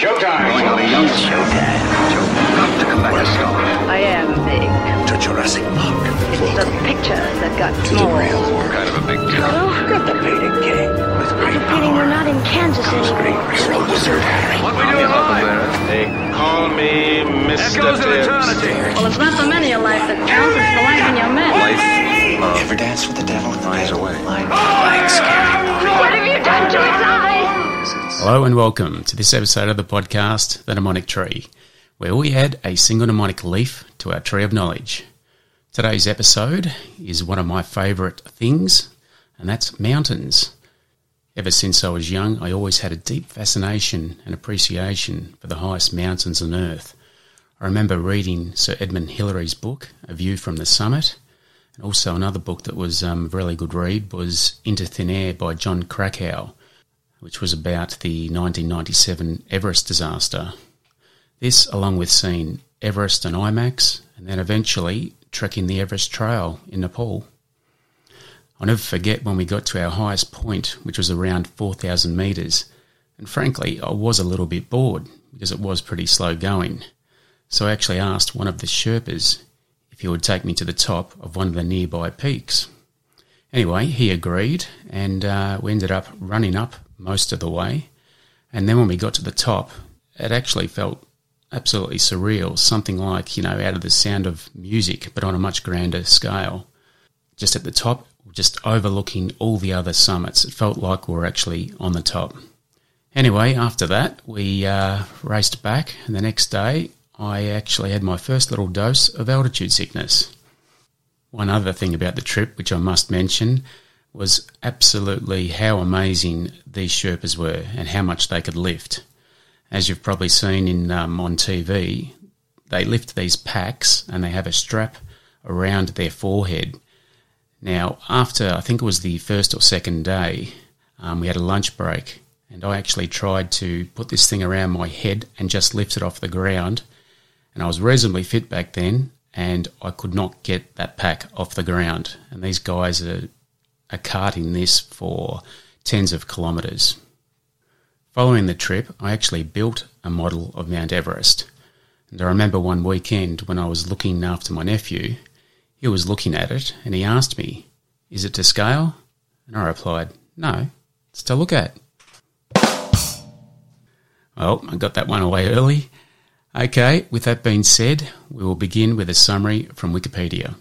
Showtime! Going on a young showtime. Joe, got to come back a star. I am big. to Jurassic Park. It's the pictures that got small. Kind of a big deal. Oh, Get the painting king with great Forgetting we're not in Kansas anymore. You're a wizard, Harry. What we doing live? They call me Mr. Echoes of eternity. Well, it's not the many of life that counts, it's the life in your men. Life, love, Ever dance with the devil in the Lies bed? away. Like, like oh, scary movie. What have you done to its eyes? Hello and welcome to this episode of the podcast, The Mnemonic Tree, where we add a single mnemonic leaf to our tree of knowledge. Today's episode is one of my favourite things, and that's mountains. Ever since I was young, I always had a deep fascination and appreciation for the highest mountains on earth. I remember reading Sir Edmund Hillary's book, A View from the Summit, and also another book that was um, a really good read was Into Thin Air by Jon Krakauer which was about the 1997 Everest disaster. This, along with seeing Everest and IMAX, and then eventually trekking the Everest Trail in Nepal. I'll never forget when we got to our highest point, which was around 4,000 metres, and frankly, I was a little bit bored because it was pretty slow going. So I actually asked one of the Sherpas if he would take me to the top of one of the nearby peaks. Anyway, he agreed, and uh, we ended up running up most of the way. And then when we got to the top, it actually felt absolutely surreal, something like, you know, out of the sound of music, but on a much grander scale. Just at the top, just overlooking all the other summits, it felt like we were actually on the top. Anyway, after that, we uh, raced back, and the next day, I actually had my first little dose of altitude sickness. One other thing about the trip, which I must mention, was absolutely how amazing these Sherpas were and how much they could lift. As you've probably seen in um, on TV, they lift these packs and they have a strap around their forehead. Now, after I think it was the first or second day, um, we had a lunch break, and I actually tried to put this thing around my head and just lift it off the ground. And I was reasonably fit back then, and I could not get that pack off the ground. And these guys are, are carting this for tens of kilometres. Following the trip, I actually built a model of Mount Everest. And I remember one weekend when I was looking after my nephew, he was looking at it and he asked me, Is it to scale? And I replied, No, it's to look at. Well, I got that one away early. Okay, with that being said, we will begin with a summary from Wikipedia.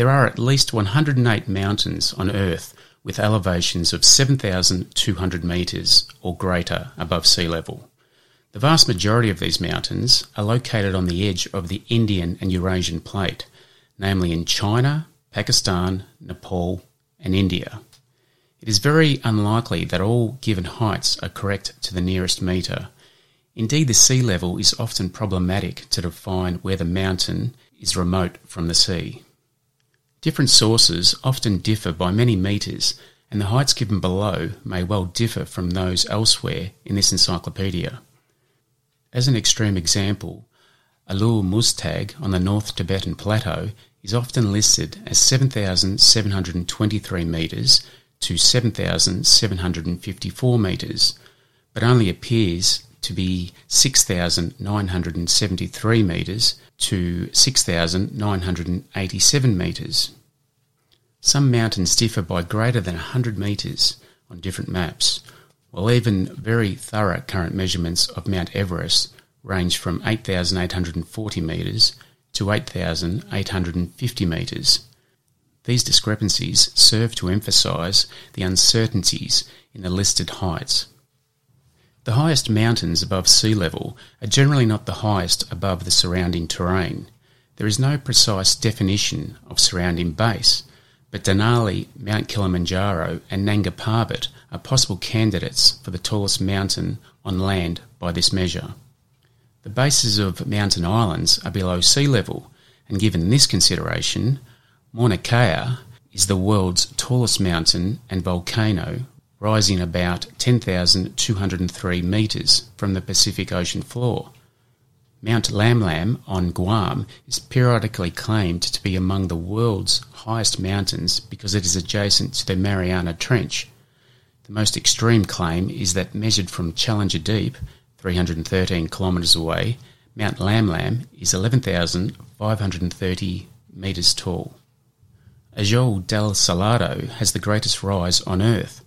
There are at least 108 mountains on Earth with elevations of 7,200 metres or greater above sea level. The vast majority of these mountains are located on the edge of the Indian and Eurasian plate, namely in China, Pakistan, Nepal, and India. It is very unlikely that all given heights are correct to the nearest metre. Indeed, the sea level is often problematic to define where the mountain is remote from the sea. Different sources often differ by many metres, and the heights given below may well differ from those elsewhere in this encyclopedia. As an extreme example, Ulugh Muztagh on the North Tibetan Plateau is often listed as 7,723 metres to 7,754 metres, but only appears to be 6,973 metres to 6,987 metres. Some mountains differ by greater than 100 metres on different maps, while even very thorough current measurements of Mount Everest range from 8,840 metres to 8,850 metres. These discrepancies serve to emphasise the uncertainties in the listed heights. The highest mountains above sea level are generally not the highest above the surrounding terrain. There is no precise definition of surrounding base, but Denali, Mount Kilimanjaro, and Nanga Parbat are possible candidates for the tallest mountain on land by this measure. The bases of mountain islands are below sea level, and given this consideration, Mauna Kea is the world's tallest mountain and volcano, rising about 10,203 metres from the Pacific Ocean floor. Mount Lamlam on Guam is periodically claimed to be among the world's highest mountains because it is adjacent to the Mariana Trench. The most extreme claim is that measured from Challenger Deep, 313 kilometres away, Mount Lamlam is 11,530 metres tall. Ojos del Salado has the greatest rise on Earth,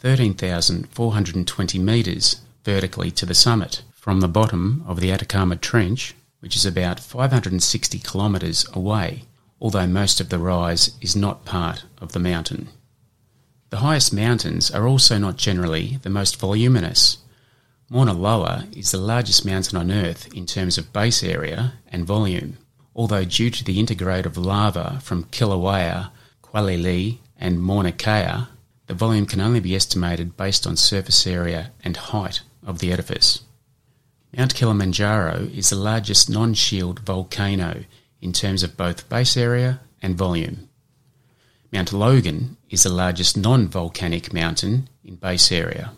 13,420 metres vertically to the summit from the bottom of the Atacama Trench, which is about 560 kilometres away, although most of the rise is not part of the mountain. The highest mountains are also not generally the most voluminous. Mauna Loa is the largest mountain on Earth in terms of base area and volume, although due to the intergrade of lava from Kilauea, Hualalai, and Mauna Kea, the volume can only be estimated based on surface area and height of the edifice. Mount Kilimanjaro is the largest non-shield volcano in terms of both base area and volume. Mount Logan is the largest non-volcanic mountain in base area.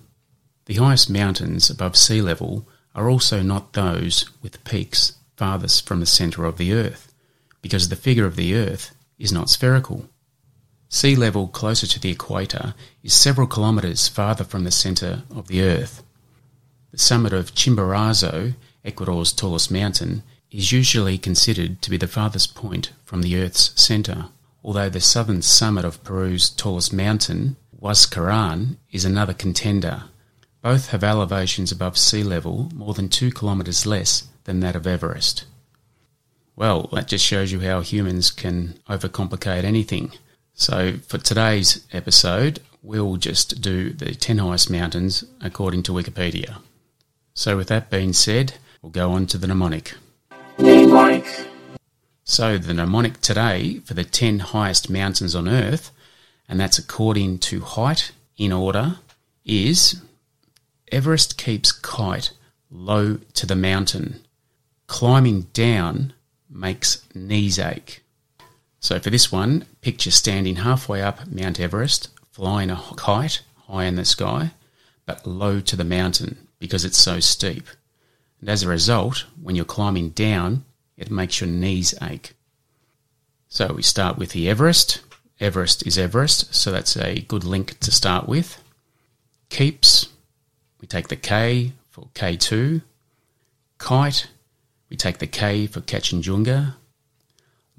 The highest mountains above sea level are also not those with peaks farthest from the centre of the Earth, because the figure of the Earth is not spherical. Sea level closer to the equator is several kilometres farther from the centre of the Earth. The summit of Chimborazo, Ecuador's tallest mountain, is usually considered to be the farthest point from the Earth's centre, although the southern summit of Peru's tallest mountain, Huascaran, is another contender. Both have elevations above sea level more than two kilometres less than that of Everest. Well, that just shows you how humans can overcomplicate anything. So, for today's episode, we'll just do the 10 highest mountains according to Wikipedia. So, with that being said, we'll go on to the mnemonic. So, the mnemonic today for the 10 highest mountains on Earth, and that's according to height in order, is Everest keeps kite low to the mountain. Climbing down makes knees ache. So, for this one, picture standing halfway up Mount Everest, flying a kite high in the sky, but low to the mountain because it's so steep. And as a result, when you're climbing down, it makes your knees ache. So we start with the Everest. Everest is Everest, so that's a good link to start with. Keeps, we take the K for K2. Kite, we take the K for Kangchenjunga.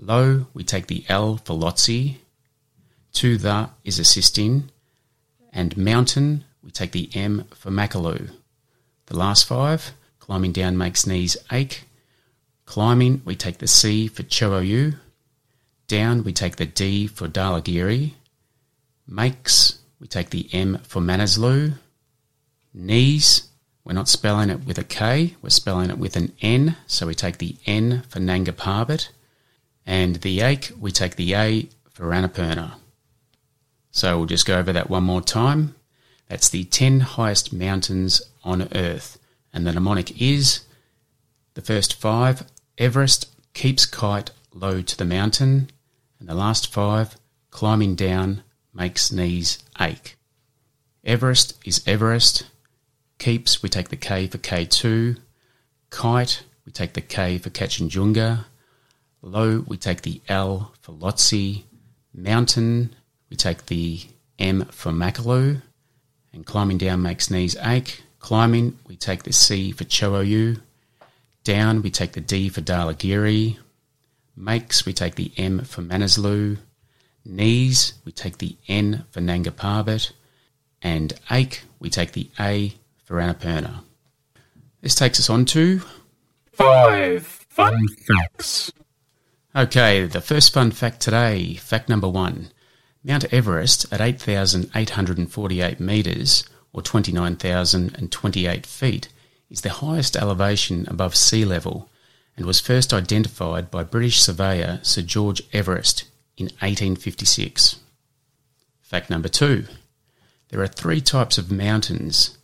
Low, we take the L for Lhotse. To the is assisting. And mountain, we take the M for Makalu. The last five, climbing down makes knees ache. Climbing, we take the C for Cho Oyu. Down, we take the D for Dhaulagiri. Makes, we take the M for Manaslu. Knees, we're not spelling it with a K, we're spelling it with an N, so we take the N for Nanga Parbat. And the ache, we take the A for Annapurna. So we'll just go over that one more time. That's the 10 highest mountains on Earth. And the mnemonic is the first five Everest keeps kite low to the mountain, and the last five climbing down makes knees ache. Everest is Everest. Keeps, we take the K for K2. Kite, we take the K for Kangchenjunga. Low, we take the L for Lhotse. Mountain, we take the M for Makalu. And climbing down makes knees ache. Climbing, we take the C for Cho Oyu. Down, we take the D for Dhaulagiri. Makes, we take the M for Manaslu. Knees, we take the N for Nanga Parbat. And ache, we take the A for Annapurna. This takes us on to Five fun facts. Okay, the first fun fact today, fact number one. Mount Everest at 8,848 metres, or 29,028 feet, is the highest elevation above sea level and was first identified by British surveyor Sir George Everest in 1856. Fact number two. There are three types of mountains.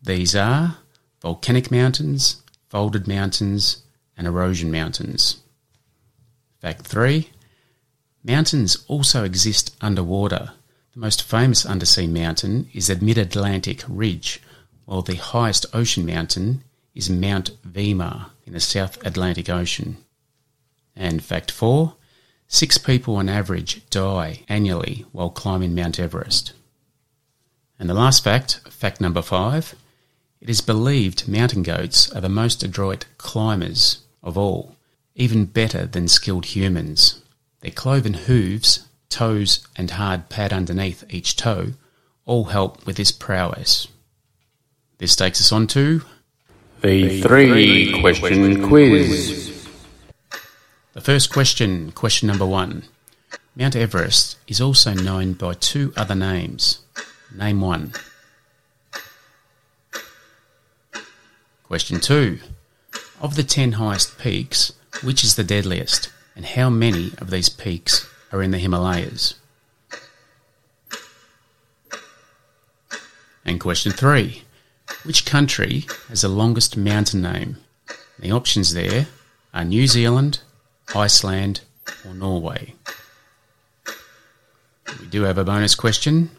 These are volcanic mountains, folded mountains, and erosion mountains. Fact 3. Mountains also exist underwater. The most famous undersea mountain is the Mid Atlantic Ridge, while the highest ocean mountain is Mount Vema in the South Atlantic Ocean. And fact 4. Six people on average die annually while climbing Mount Everest. And the last fact, fact number 5. It is believed mountain goats are the most adroit climbers of all, even better than skilled humans. Their cloven hooves, toes, and hard pad underneath each toe all help with this prowess. This takes us on to The three question quiz. the first question, question number one. Mount Everest is also known by two other names. Name one. Question two. Of the ten highest peaks, which is the deadliest, and how many of these peaks are in the Himalayas? And question three. Which country has the longest mountain name? The options there are New Zealand, Iceland, or Norway. We do have a bonus question,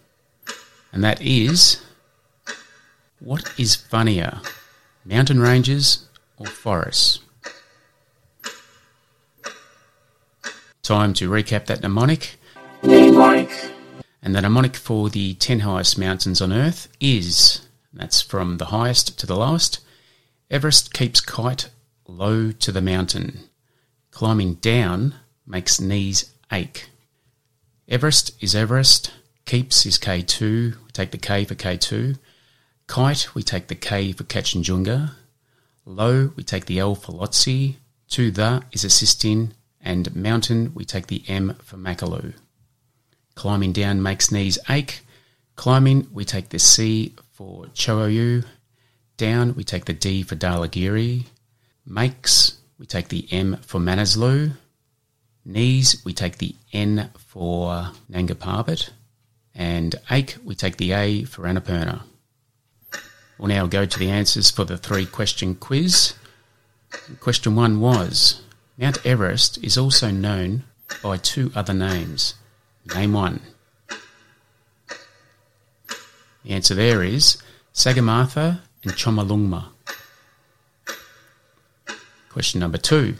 and that is What is funnier, mountain ranges or forests? Time to recap that mnemonic. And the mnemonic for the 10 highest mountains on Earth is that's from the highest to the lowest. Everest keeps kite low to the mountain. Climbing down makes knees ache. Everest is Everest. Keeps is K2. We take the K for K2. Kite, we take the K for Kangchenjunga. Low, we take the L for Lhotse. To the is assisting. And mountain, we take the M for Makalu. Climbing down makes knees ache. Climbing, we take the C for Cho Oyu. Down, we take the D for Dhaulagiri. Makes, we take the M for Manaslu. Knees, we take the N for Nanga. And ache, we take the A for Annapurna. We'll now go to the answers for the three question quiz. Question one was Mount Everest is also known by two other names. Name one. The answer there is Sagarmatha and Chomolungma. Question number two.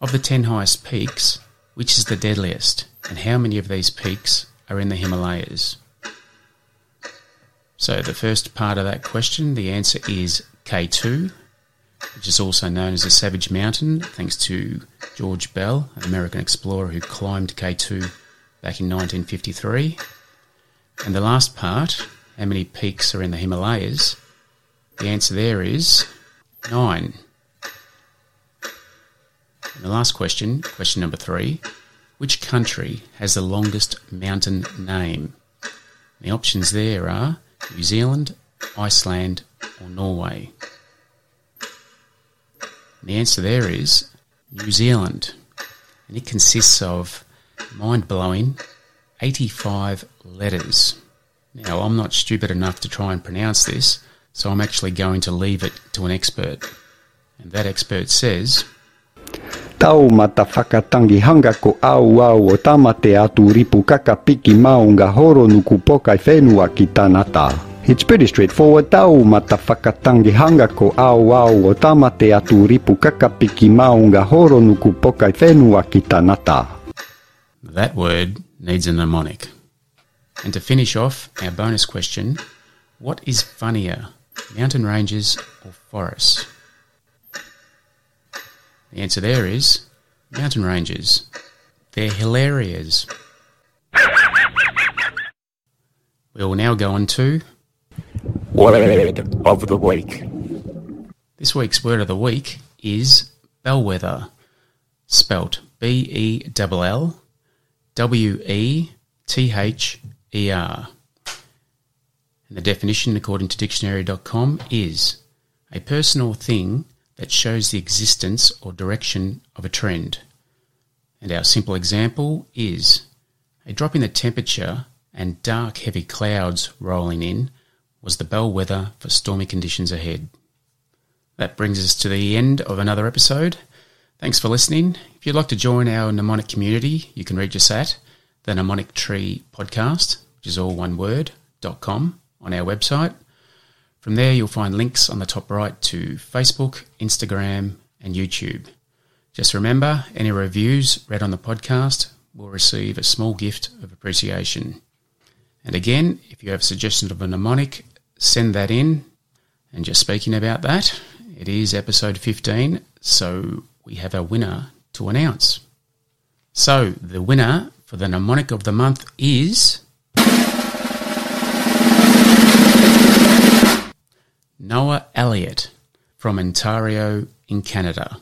Of the 10 highest peaks, which is the deadliest, and how many of these peaks are in the Himalayas? So, the first part of that question, the answer is K2, which is also known as the Savage Mountain, thanks to George Bell, an American explorer who climbed K2 back in 1953. And the last part, how many peaks are in the Himalayas? The answer there is nine. And the last question, question number three, which country has the longest mountain name? The options there are New Zealand, Iceland, or Norway. The answer there is New Zealand, and it consists of mind blowing 85 letters. Now, I'm not stupid enough to try and pronounce this, so I'm actually going to leave it to an expert. And that expert says, whakatangi hanga ko au au o tamate atu ripu kakapiki maunga horo nuku pokai whenua ki tanata. It's pretty straightforward. Tau au au kakapiki maunga horo nuku pokai. That word needs a mnemonic. And to finish off our bonus question, what is funnier, mountain ranges or forests? The answer there is mountain ranges. They're hilarious. We will now go on to Word of the week. this week's word of the week is bellwether, spelt B E L L W E T H E R. And the definition, according to dictionary.com, is a person or thing that shows the existence or direction of a trend. And our simple example is a drop in the temperature and dark, heavy clouds rolling in was the bellwether for stormy conditions ahead. That brings us to the end of another episode. Thanks for listening. If you'd like to join our mnemonic community, you can reach us at the Mnemonic Tree Podcast, which is all one word, dot com on our website. From there, you'll find links on the top right to Facebook, Instagram, and YouTube. Just remember, any reviews read on the podcast will receive a small gift of appreciation. And again, if you have a suggestion of a mnemonic, send that in And just speaking about that, it is episode 15, so we have a winner to announce. So the winner for the mnemonic of the month is Noah Elliott from Ontario in Canada.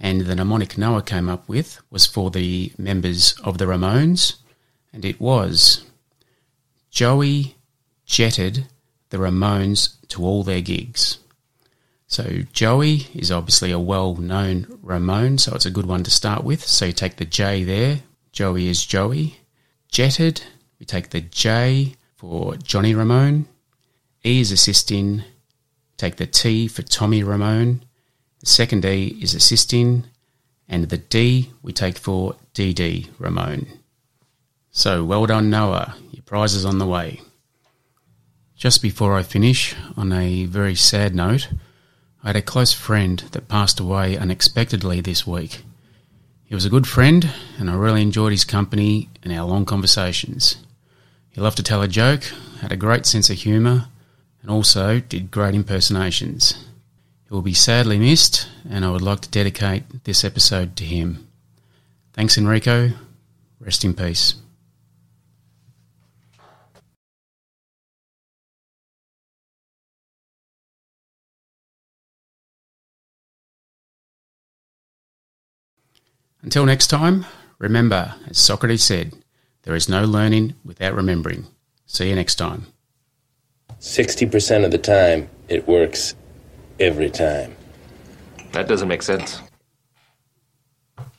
And the mnemonic Noah came up with was for the members of the Ramones, and it was Joey jetted the Ramones to all their gigs. So Joey is obviously a well-known Ramone, so it's a good one to start with. So you take the J there. Joey is Joey. Jetted, we take the J for Johnny Ramone. E is assisting. Take the T for Tommy Ramone. The second E is assisting. And the D we take for Dee Dee Ramone. So well done, Noah. Your prize is on the way. Just before I finish, on a very sad note, I had a close friend that passed away unexpectedly this week. He was a good friend, and I really enjoyed his company and our long conversations. He loved to tell a joke, had a great sense of humour, and also did great impersonations. He will be sadly missed, and I would like to dedicate this episode to him. Thanks, Enrico. Rest in peace. Until next time, remember, as Socrates said, there is no learning without remembering. See you next time. 60% of the time, it works every time. That doesn't make sense.